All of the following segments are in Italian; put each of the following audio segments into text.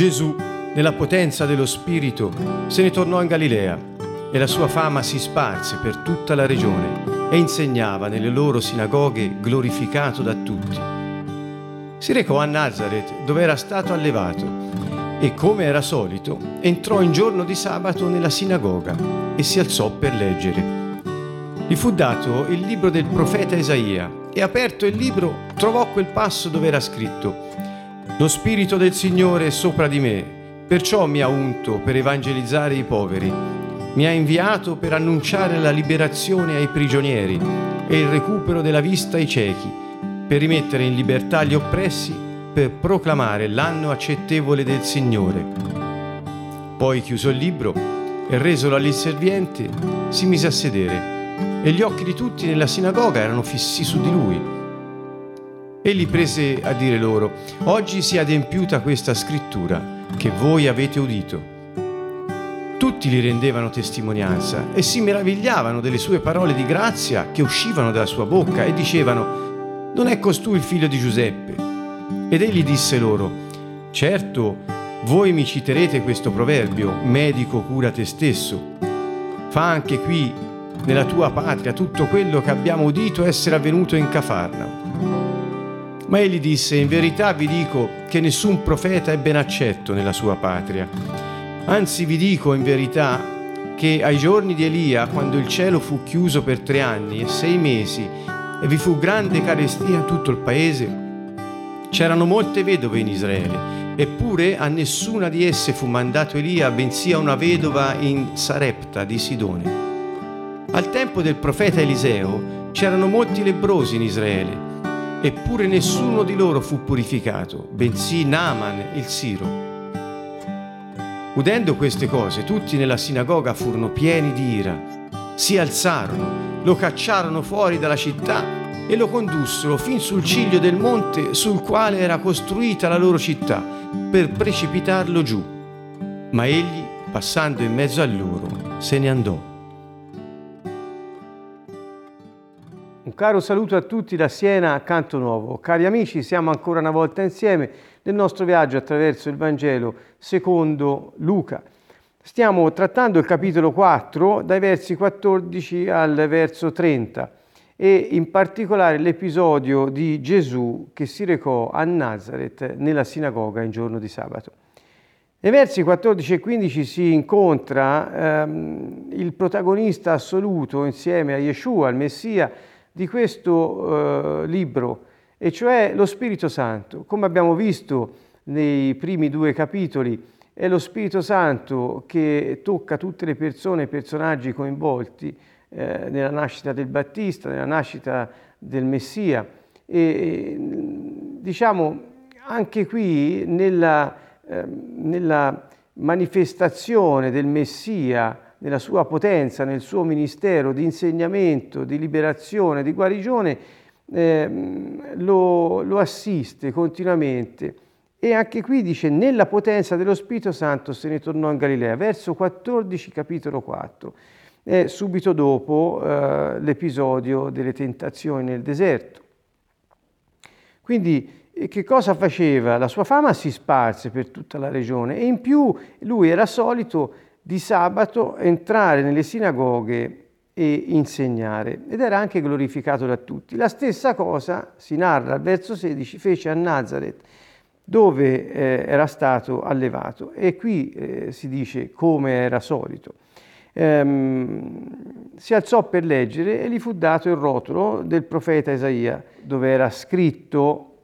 Gesù, nella potenza dello Spirito, se ne tornò in Galilea e la sua fama si sparse per tutta la regione e insegnava nelle loro sinagoghe glorificato da tutti. Si recò a Nazareth dove era stato allevato e come era solito entrò in giorno di sabato nella sinagoga e si alzò per leggere. Gli fu dato il libro del profeta Isaia e aperto il libro trovò quel passo dove era scritto lo Spirito del Signore è sopra di me, perciò mi ha unto per evangelizzare i poveri. Mi ha inviato per annunciare la liberazione ai prigionieri e il recupero della vista ai ciechi, per rimettere in libertà gli oppressi, per proclamare l'anno accettevole del Signore. Poi chiuso il libro e resolo all'inserviente, si mise a sedere e gli occhi di tutti nella sinagoga erano fissi su di lui. Egli prese a dire loro, oggi si è adempiuta questa scrittura che voi avete udito. Tutti gli rendevano testimonianza e si meravigliavano delle sue parole di grazia che uscivano dalla sua bocca e dicevano, non è costui il figlio di Giuseppe? Ed egli disse loro, certo, voi mi citerete questo proverbio, medico cura te stesso. Fa anche qui, nella tua patria, tutto quello che abbiamo udito essere avvenuto in Cafarnao. Ma egli disse, in verità vi dico che nessun profeta è ben accetto nella sua patria. Anzi vi dico in verità che ai giorni di Elia, quando il cielo fu chiuso per tre anni e sei mesi e vi fu grande carestia in tutto il paese, c'erano molte vedove in Israele, eppure a nessuna di esse fu mandato Elia, bensì a una vedova in Sarepta di Sidone. Al tempo del profeta Eliseo c'erano molti lebrosi in Israele Eppure nessuno di loro fu purificato, bensì Naaman il Siro. Udendo queste cose, tutti nella sinagoga furono pieni di ira. Si alzarono, lo cacciarono fuori dalla città e lo condussero fin sul ciglio del monte sul quale era costruita la loro città, per precipitarlo giù. Ma egli, passando in mezzo a loro, se ne andò. Un caro saluto a tutti da Siena a Canto Nuovo. Cari amici, siamo ancora una volta insieme nel nostro viaggio attraverso il Vangelo secondo Luca. Stiamo trattando il capitolo 4 dai versi 14 al verso 30 e in particolare l'episodio di Gesù che si recò a Nazareth nella sinagoga in giorno di sabato. Nei versi 14 e 15 si incontra ehm, il protagonista assoluto insieme a Yeshua, il Messia, di questo eh, libro, e cioè lo Spirito Santo. Come abbiamo visto nei primi due capitoli, è lo Spirito Santo che tocca tutte le persone e i personaggi coinvolti eh, nella nascita del Battista, nella nascita del Messia. E diciamo anche qui nella, eh, nella manifestazione del Messia nella sua potenza, nel suo ministero di insegnamento, di liberazione, di guarigione, eh, lo, lo assiste continuamente. E anche qui dice, nella potenza dello Spirito Santo se ne tornò in Galilea, verso 14, capitolo 4, è subito dopo eh, l'episodio delle tentazioni nel deserto. Quindi che cosa faceva? La sua fama si sparse per tutta la regione e in più lui era solito di sabato entrare nelle sinagoghe e insegnare ed era anche glorificato da tutti. La stessa cosa si narra al verso 16, fece a Nazareth dove eh, era stato allevato e qui eh, si dice come era solito. Ehm, si alzò per leggere e gli fu dato il rotolo del profeta Isaia dove era scritto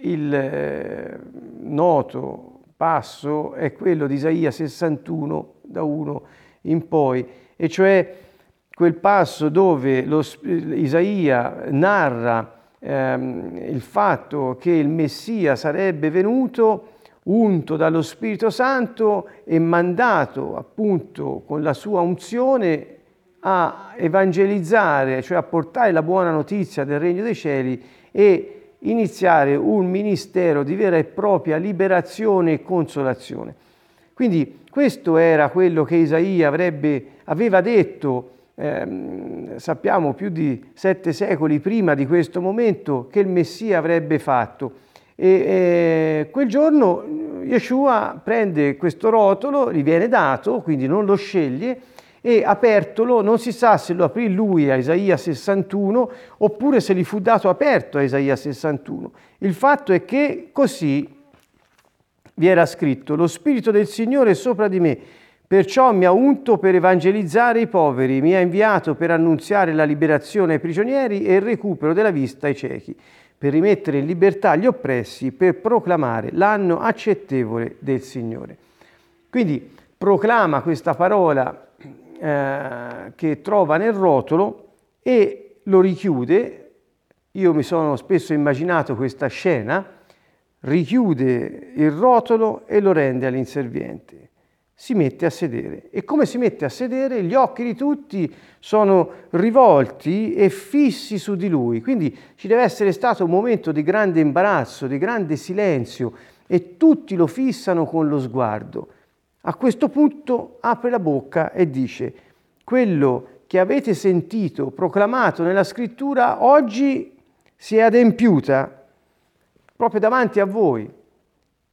il eh, noto passo è quello di Isaia 61 da 1 in poi, e cioè quel passo dove lo, Isaia narra ehm, il fatto che il Messia sarebbe venuto unto dallo Spirito Santo e mandato appunto con la sua unzione a evangelizzare, cioè a portare la buona notizia del regno dei cieli e iniziare un ministero di vera e propria liberazione e consolazione. Quindi questo era quello che Isaia avrebbe, aveva detto, ehm, sappiamo più di sette secoli prima di questo momento, che il Messia avrebbe fatto. E eh, quel giorno Yeshua prende questo rotolo, gli viene dato, quindi non lo sceglie, e apertolo non si sa se lo aprì lui a Isaia 61 oppure se gli fu dato aperto a Isaia 61. Il fatto è che così vi era scritto, lo Spirito del Signore è sopra di me, perciò mi ha unto per evangelizzare i poveri, mi ha inviato per annunziare la liberazione ai prigionieri e il recupero della vista ai ciechi, per rimettere in libertà gli oppressi, per proclamare l'anno accettevole del Signore. Quindi proclama questa parola eh, che trova nel rotolo e lo richiude. Io mi sono spesso immaginato questa scena, richiude il rotolo e lo rende all'inserviente. Si mette a sedere e come si mette a sedere gli occhi di tutti sono rivolti e fissi su di lui. Quindi ci deve essere stato un momento di grande imbarazzo, di grande silenzio e tutti lo fissano con lo sguardo. A questo punto apre la bocca e dice, quello che avete sentito proclamato nella scrittura oggi si è adempiuta proprio davanti a voi.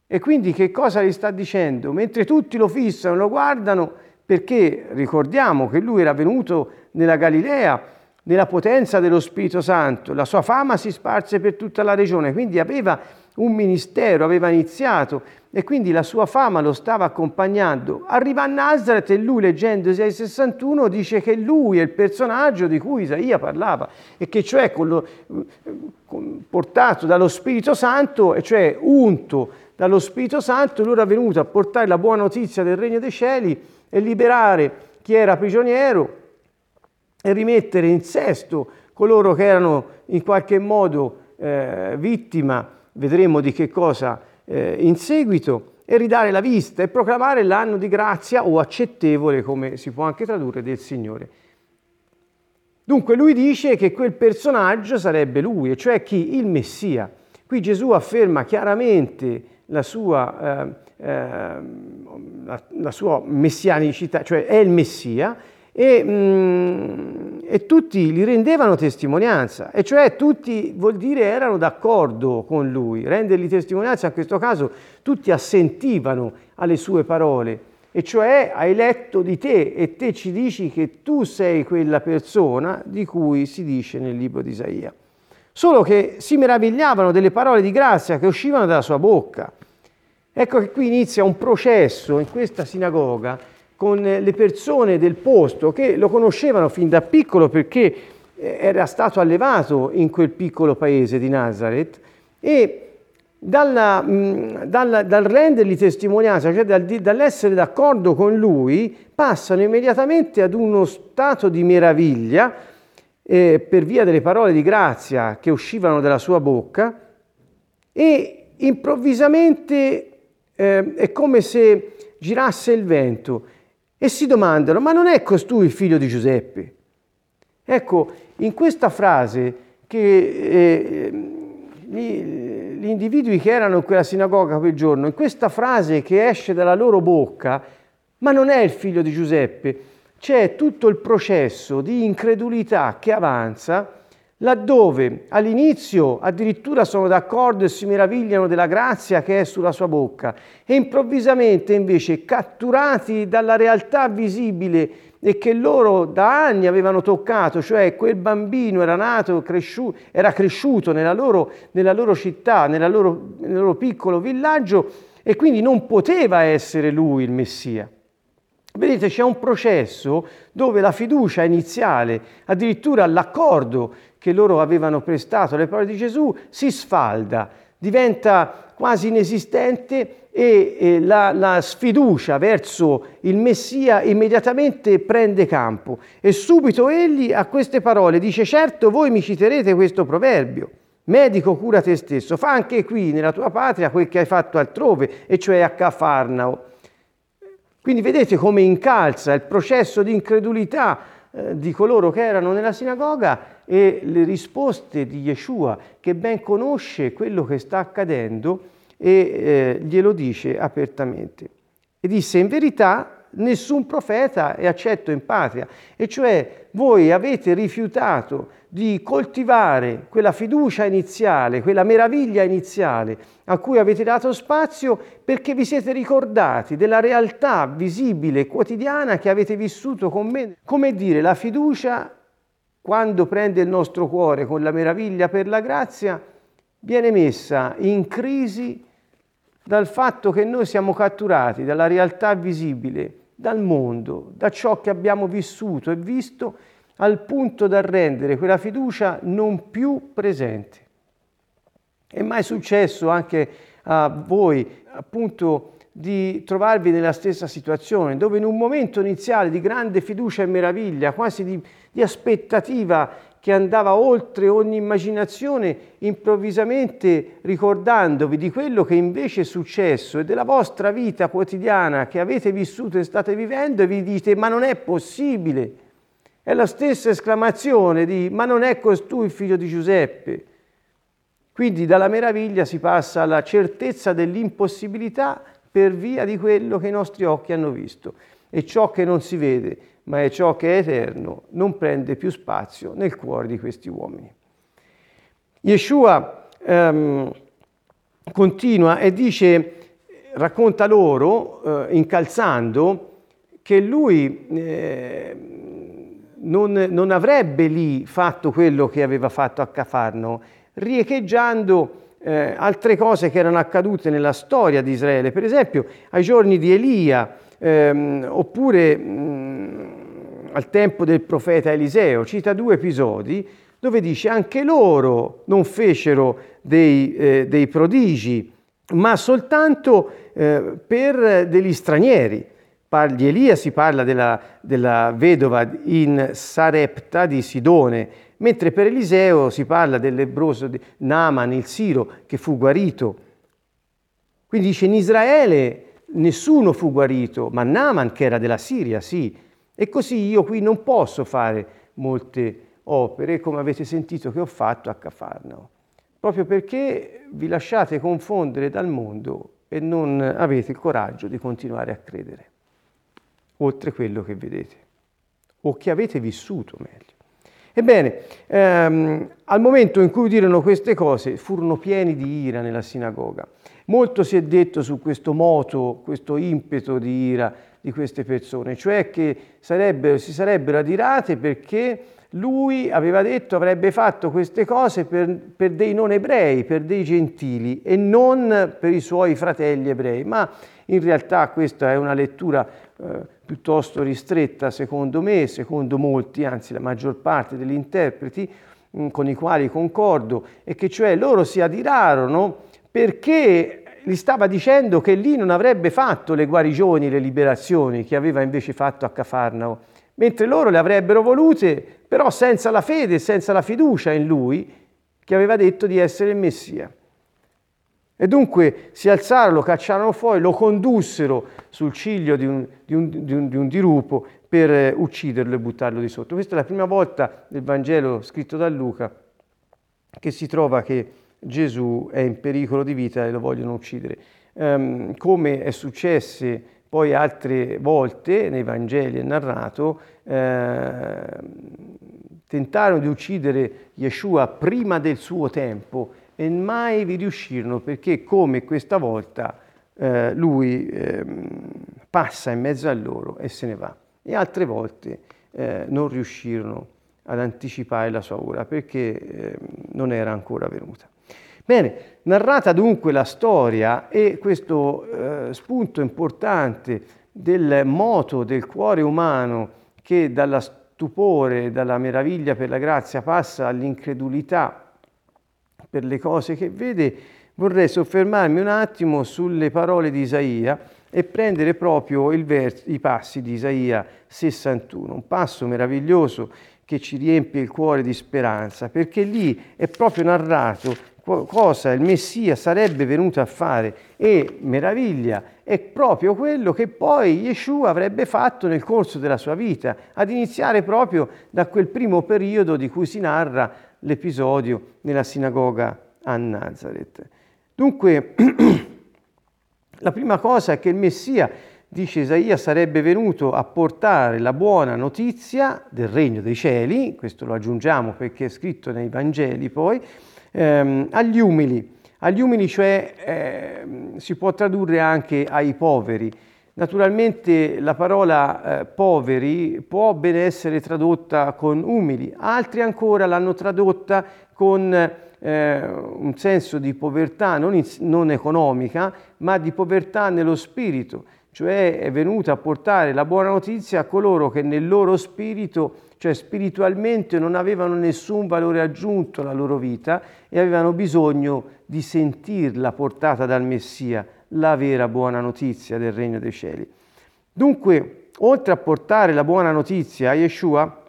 E quindi che cosa gli sta dicendo? Mentre tutti lo fissano, lo guardano, perché ricordiamo che lui era venuto nella Galilea nella potenza dello Spirito Santo, la sua fama si sparse per tutta la regione, quindi aveva un ministero, aveva iniziato e quindi la sua fama lo stava accompagnando. Arriva a Nazareth e lui, leggendo Isaia 61, dice che lui è il personaggio di cui Isaia parlava e che cioè lo, portato dallo Spirito Santo, e cioè unto dallo Spirito Santo, lui era venuto a portare la buona notizia del Regno dei Cieli e liberare chi era prigioniero e rimettere in sesto coloro che erano in qualche modo eh, vittima, vedremo di che cosa eh, in seguito e ridare la vista e proclamare l'anno di grazia o accettevole, come si può anche tradurre, del Signore. Dunque lui dice che quel personaggio sarebbe lui, cioè chi? Il Messia. Qui Gesù afferma chiaramente la sua, eh, eh, la, la sua messianicità, cioè è il Messia, e, mm, e, tutti gli rendevano testimonianza, e cioè tutti vuol dire erano d'accordo con lui, rendergli testimonianza in questo caso tutti assentivano alle sue parole, e cioè hai letto di te e te ci dici che tu sei quella persona di cui si dice nel libro di Isaia. Solo che si meravigliavano delle parole di grazia che uscivano dalla sua bocca. Ecco che qui inizia un processo in questa sinagoga con le persone del posto che lo conoscevano fin da piccolo perché eh, era stato allevato in quel piccolo paese di Nazareth e dalla, dalla, dal rendergli testimonianza, cioè dal, dall'essere d'accordo con lui, passano immediatamente ad uno stato di meraviglia eh, per via delle parole di grazia che uscivano dalla sua bocca e improvvisamente eh, è come se girasse il vento e si domandano, ma non è costui il figlio di Giuseppe? Ecco, in questa frase che eh, gli, gli individui che erano in quella sinagoga quel giorno, in questa frase che esce dalla loro bocca, ma non è il figlio di Giuseppe, c'è tutto il processo di incredulità che avanza laddove all'inizio addirittura sono d'accordo e si meravigliano della grazia che è sulla sua bocca e improvvisamente invece catturati dalla realtà visibile e che loro da anni avevano toccato, cioè quel bambino era nato, cresciuto, era cresciuto nella loro, nella loro città, nella loro, nel loro piccolo villaggio e quindi non poteva essere lui il Messia. Vedete, c'è un processo dove la fiducia iniziale, addirittura l'accordo che loro avevano prestato alle parole di Gesù, si sfalda, diventa quasi inesistente e, e la, la sfiducia verso il Messia immediatamente prende campo. E subito egli a queste parole dice, certo voi mi citerete questo proverbio. Medico, cura te stesso, fa anche qui nella tua patria quel che hai fatto altrove, e cioè a Cafarnao. Quindi vedete come incalza il processo di incredulità eh, di coloro che erano nella sinagoga e le risposte di Yeshua che ben conosce quello che sta accadendo e eh, glielo dice apertamente. E disse in verità nessun profeta è accetto in patria. E cioè voi avete rifiutato di coltivare quella fiducia iniziale, quella meraviglia iniziale a cui avete dato spazio perché vi siete ricordati della realtà visibile quotidiana che avete vissuto con me. Come dire, la fiducia quando prende il nostro cuore con la meraviglia per la grazia viene messa in crisi dal fatto che noi siamo catturati dalla realtà visibile, dal mondo, da ciò che abbiamo vissuto e visto al punto da rendere quella fiducia non più presente. È mai successo anche a voi, appunto, di trovarvi nella stessa situazione, dove in un momento iniziale di grande fiducia e meraviglia, quasi di, di aspettativa che andava oltre ogni immaginazione, improvvisamente ricordandovi di quello che invece è successo e della vostra vita quotidiana che avete vissuto e state vivendo e vi dite ma non è possibile è la stessa esclamazione di ma non è costui il figlio di Giuseppe. Quindi dalla meraviglia si passa alla certezza dell'impossibilità per via di quello che i nostri occhi hanno visto. E ciò che non si vede, ma è ciò che è eterno, non prende più spazio nel cuore di questi uomini. Yeshua ehm, continua e dice, racconta loro, eh, incalzando, che lui eh, non, non, avrebbe lì fatto quello che aveva fatto a Cafarno, riecheggiando eh, altre cose che erano accadute nella storia di Israele, per esempio ai giorni di Elia, ehm, oppure mh, al tempo del profeta Eliseo, cita due episodi dove dice anche loro non fecero dei, eh, dei prodigi, ma soltanto eh, per degli stranieri di Elia si parla della, della, vedova in Sarepta di Sidone, mentre per Eliseo si parla del lebroso di Naaman, il Siro, che fu guarito. Quindi dice in Israele nessuno fu guarito, ma Naaman che era della Siria, sì. E così io qui non posso fare molte opere come avete sentito che ho fatto a Cafarnao, proprio perché vi lasciate confondere dal mondo e non avete il coraggio di continuare a credere oltre quello che vedete o che avete vissuto meglio. Ebbene, ehm, al momento in cui udirono queste cose furono pieni di ira nella sinagoga. Molto si è detto su questo moto, questo impeto di ira di queste persone, cioè che sarebbero, si sarebbero adirate perché lui aveva detto avrebbe fatto queste cose per, per, dei non ebrei, per dei gentili e non per i suoi fratelli ebrei, ma in realtà questa è una lettura eh, piuttosto ristretta secondo me, secondo molti, anzi la maggior parte degli interpreti mh, mm, con i quali concordo, e che cioè loro si adirarono perché gli stava dicendo che lì non avrebbe fatto le guarigioni, le liberazioni che aveva invece fatto a Cafarnao, mentre loro le avrebbero volute, però senza la fede, senza la fiducia in lui, che aveva detto di essere il Messia. E dunque si alzarono, lo cacciarono fuori, lo condussero sul ciglio di un, di un, di un, di un dirupo per eh, ucciderlo e buttarlo di sotto. Questa è la prima volta nel Vangelo scritto da Luca che si trova che Gesù è in pericolo di vita e lo vogliono uccidere. Um, come è successo poi altre volte nei Vangeli è narrato, eh, tentarono di uccidere Yeshua prima del suo tempo e mai vi riuscirono perché come questa volta eh, lui eh, passa in mezzo a loro e se ne va. E altre volte eh, non riuscirono ad anticipare la sua ora perché ehm, non era ancora venuta. Bene, narrata dunque la storia e questo eh, spunto importante del moto del cuore umano che dalla stupore, dalla meraviglia per la grazia passa all'incredulità per le cose che vede, vorrei soffermarmi un attimo sulle parole di Isaia e prendere proprio vers- i passi di Isaia 61, un passo meraviglioso che ci riempie il cuore di speranza, perché lì è proprio narrato cosa il Messia sarebbe venuto a fare e meraviglia è proprio quello che poi Yeshua avrebbe fatto nel corso della sua vita, ad iniziare proprio da quel primo periodo di cui si narra l'episodio nella sinagoga a Nazareth. Dunque, la prima cosa è che il Messia dice Isaia, sarebbe venuto a portare la buona notizia del regno dei cieli, questo lo aggiungiamo perché è scritto nei Vangeli poi, ehm, agli umili. Agli umili, cioè, eh, si può tradurre anche ai poveri. Naturalmente la parola eh, poveri può ben essere tradotta con umili, altri ancora l'hanno tradotta con eh, un senso di povertà non, in, non economica, ma di povertà nello spirito, cioè è venuta a portare la buona notizia a coloro che nel loro spirito, cioè spiritualmente, non avevano nessun valore aggiunto alla loro vita e avevano bisogno di sentirla portata dal Messia la vera buona notizia del regno dei cieli. Dunque, oltre a portare la buona notizia a Yeshua,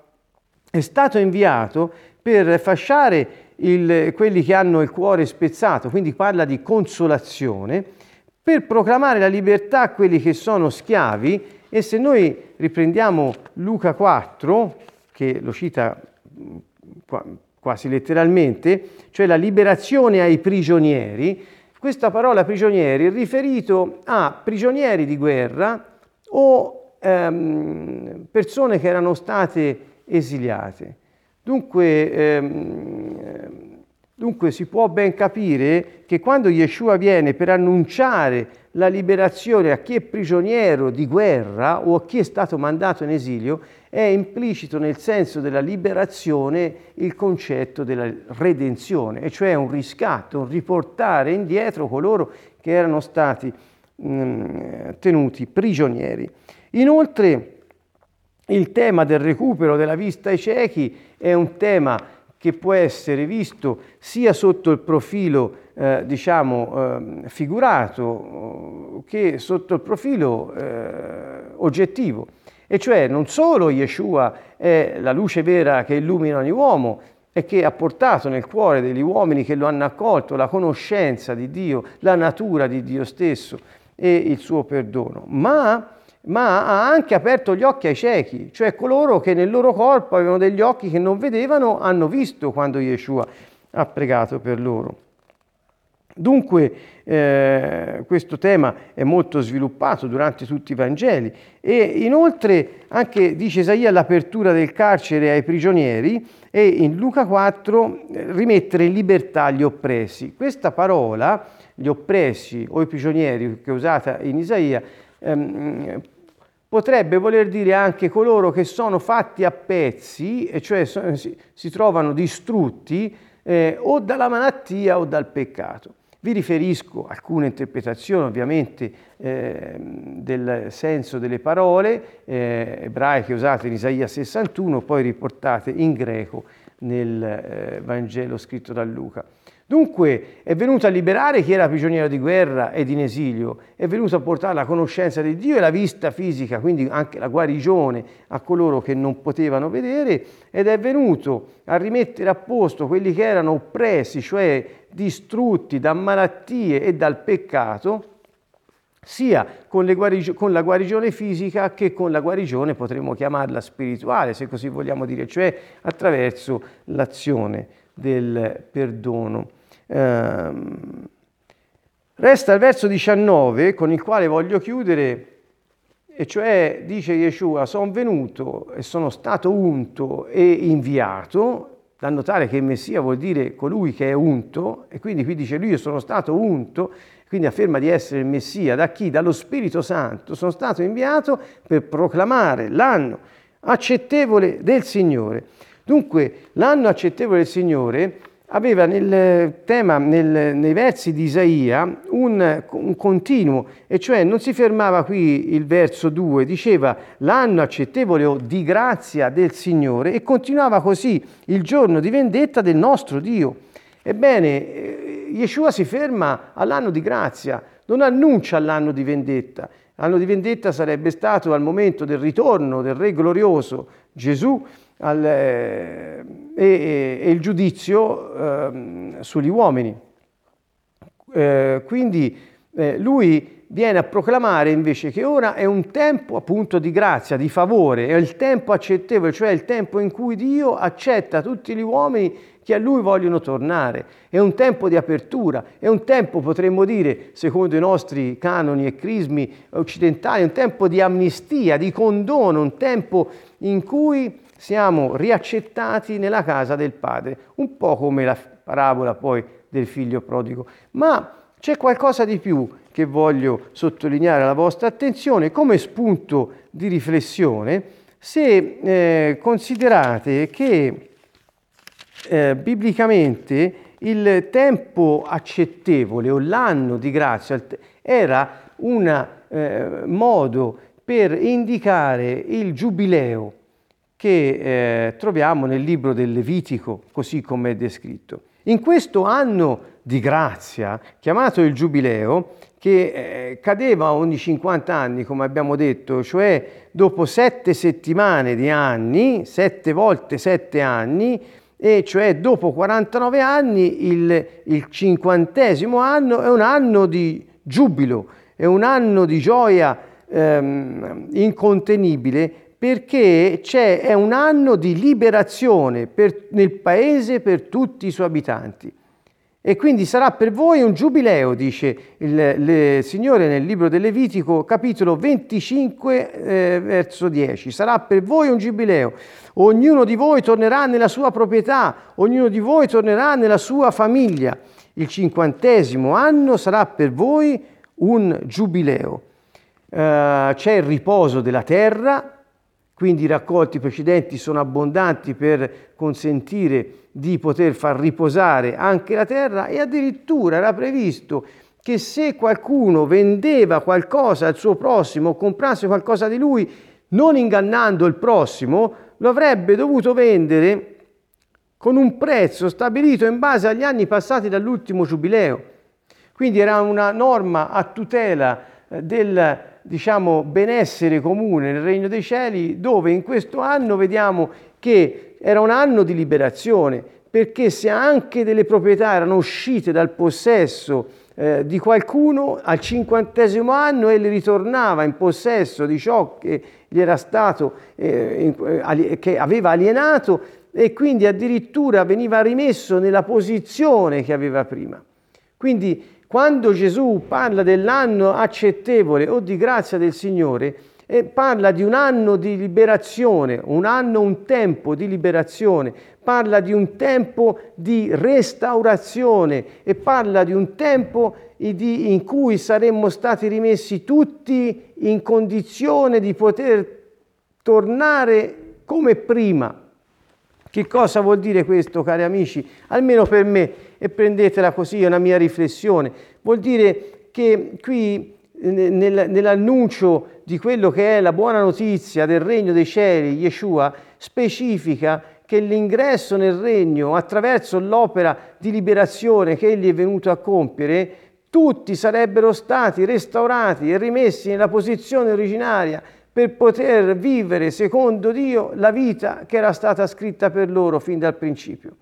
è stato inviato per fasciare il, quelli che hanno il cuore spezzato, quindi parla di consolazione, per proclamare la libertà a quelli che sono schiavi e se noi riprendiamo Luca 4, che lo cita quasi letteralmente, cioè la liberazione ai prigionieri, questa parola prigionieri è riferito a prigionieri di guerra o ehm, persone che erano state esiliate. Dunque, ehm, dunque si può ben capire che quando Yeshua viene per annunciare la liberazione a chi è prigioniero di guerra o a chi è stato mandato in esilio, è implicito nel senso della liberazione il concetto della redenzione, e cioè un riscatto, un riportare indietro coloro che erano stati mh, mm, tenuti prigionieri. Inoltre il tema del recupero della vista ai ciechi è un tema che può essere visto sia sotto il profilo eh, diciamo eh, figurato che sotto il profilo eh, oggettivo. E cioè non solo Yeshua è la luce vera che illumina ogni uomo e che ha portato nel cuore degli uomini che lo hanno accolto la conoscenza di Dio, la natura di Dio stesso e il suo perdono, ma, ma ha anche aperto gli occhi ai ciechi, cioè coloro che nel loro corpo avevano degli occhi che non vedevano, hanno visto quando Yeshua ha pregato per loro. Dunque eh, questo tema è molto sviluppato durante tutti i Vangeli e inoltre anche dice Isaia l'apertura del carcere ai prigionieri e in Luca 4 eh, rimettere in libertà gli oppressi. Questa parola, gli oppressi o i prigionieri che è usata in Isaia, ehm, potrebbe voler dire anche coloro che sono fatti a pezzi, e cioè si, si trovano distrutti eh, o dalla malattia o dal peccato. Vi riferisco alcune interpretazioni ovviamente eh, del senso delle parole eh, ebraiche usate in Isaia 61, poi riportate in greco nel eh, Vangelo scritto da Luca. Dunque è venuto a liberare chi era prigioniero di guerra ed in esilio, è venuto a portare la conoscenza di Dio e la vista fisica, quindi anche la guarigione a coloro che non potevano vedere ed è venuto a rimettere a posto quelli che erano oppressi, cioè distrutti da malattie e dal peccato, sia con, guarigi- con, la guarigione fisica che con la guarigione, potremmo chiamarla spirituale, se così vogliamo dire, cioè attraverso l'azione del perdono. Ehm, resta il verso 19 con il quale voglio chiudere, e cioè dice Yeshua, sono venuto e sono stato unto e inviato da notare che Messia vuol dire colui che è unto, e quindi qui dice lui io sono stato unto, quindi afferma di essere il Messia, da chi? Dallo Spirito Santo, sono stato inviato per proclamare l'anno accettevole del Signore. Dunque l'anno accettevole del Signore aveva nel tema, nel, nei versi di Isaia, un, un, continuo, e cioè non si fermava qui il verso 2, diceva l'anno accettevole o di grazia del Signore e continuava così il giorno di vendetta del nostro Dio. Ebbene, eh, Yeshua si ferma all'anno di grazia, non annuncia l'anno di vendetta. L'anno di vendetta sarebbe stato al momento del ritorno del Re glorioso Gesù al, eh, e, e, il giudizio eh, sugli uomini. Eh, quindi eh, lui viene a proclamare invece che ora è un tempo appunto di grazia, di favore, è il tempo accettevole, cioè il tempo in cui Dio accetta tutti gli uomini che a Lui vogliono tornare. È un tempo di apertura, è un tempo, potremmo dire, secondo i nostri canoni e crismi occidentali, un tempo di amnistia, di condono, un tempo in cui siamo riaccettati nella casa del Padre, un po' come la parabola poi del figlio prodigo. Ma c'è qualcosa di più che voglio sottolineare alla vostra attenzione come spunto di riflessione se eh, considerate che eh, biblicamente il tempo accettevole o l'anno di grazia era un eh, modo per indicare il giubileo che eh, troviamo nel libro del Levitico, così come è descritto. In questo anno di grazia, chiamato il Giubileo, che eh, cadeva ogni 50 anni, come abbiamo detto, cioè dopo sette settimane di anni, sette volte sette anni, e cioè dopo 49 anni il, il cinquantesimo anno è un anno di giubilo, è un anno di gioia ehm, incontenibile perché è un anno di liberazione per, nel paese per tutti i suoi abitanti. E quindi sarà per voi un giubileo, dice il, il Signore nel libro del Levitico, capitolo 25, eh, verso 10. Sarà per voi un giubileo. Ognuno di voi tornerà nella sua proprietà, ognuno di voi tornerà nella sua famiglia. Il cinquantesimo anno sarà per voi un giubileo. Uh, c'è il riposo della terra, quindi i raccolti precedenti sono abbondanti per consentire di poter far riposare anche la terra e addirittura era previsto che se qualcuno vendeva qualcosa al suo prossimo comprasse qualcosa di lui, non ingannando il prossimo, lo avrebbe dovuto vendere con un prezzo stabilito in base agli anni passati dall'ultimo giubileo. Quindi era una norma a tutela del diciamo, benessere comune nel regno dei cieli, dove in questo anno vediamo che era un anno di liberazione, perché se anche delle proprietà erano uscite dal possesso eh, di qualcuno, al cinquantesimo anno egli ritornava in possesso di ciò che gli era stato, eh, in, che aveva alienato e quindi addirittura veniva rimesso nella posizione che aveva prima. Quindi quando Gesù parla dell'anno accettevole o di grazia del Signore, eh, parla di un anno di liberazione, un anno, un tempo di liberazione, parla di un tempo di restaurazione e parla di un tempo in cui saremmo stati rimessi tutti in condizione di poter tornare come prima. Che cosa vuol dire questo, cari amici? Almeno per me e prendetela così, è una mia riflessione. Vuol dire che qui nel, nell'annuncio di quello che è la buona notizia del regno dei cieli, Yeshua specifica che l'ingresso nel regno attraverso l'opera di liberazione che egli è venuto a compiere, tutti sarebbero stati restaurati e rimessi nella posizione originaria per poter vivere secondo Dio la vita che era stata scritta per loro fin dal principio.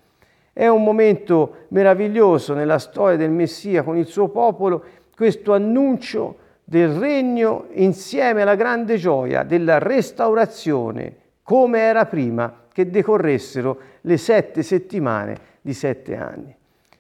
È un momento meraviglioso nella storia del Messia con il suo popolo, questo annuncio del regno insieme alla grande gioia della restaurazione, come era prima che decorressero le sette settimane di sette anni.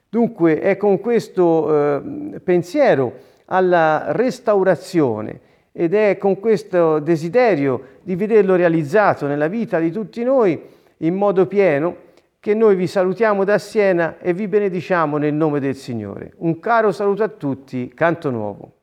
Dunque è con questo eh, pensiero alla restaurazione ed è con questo desiderio di vederlo realizzato nella vita di tutti noi in modo pieno che noi vi salutiamo da Siena e vi benediciamo nel nome del Signore. Un caro saluto a tutti, Canto Nuovo.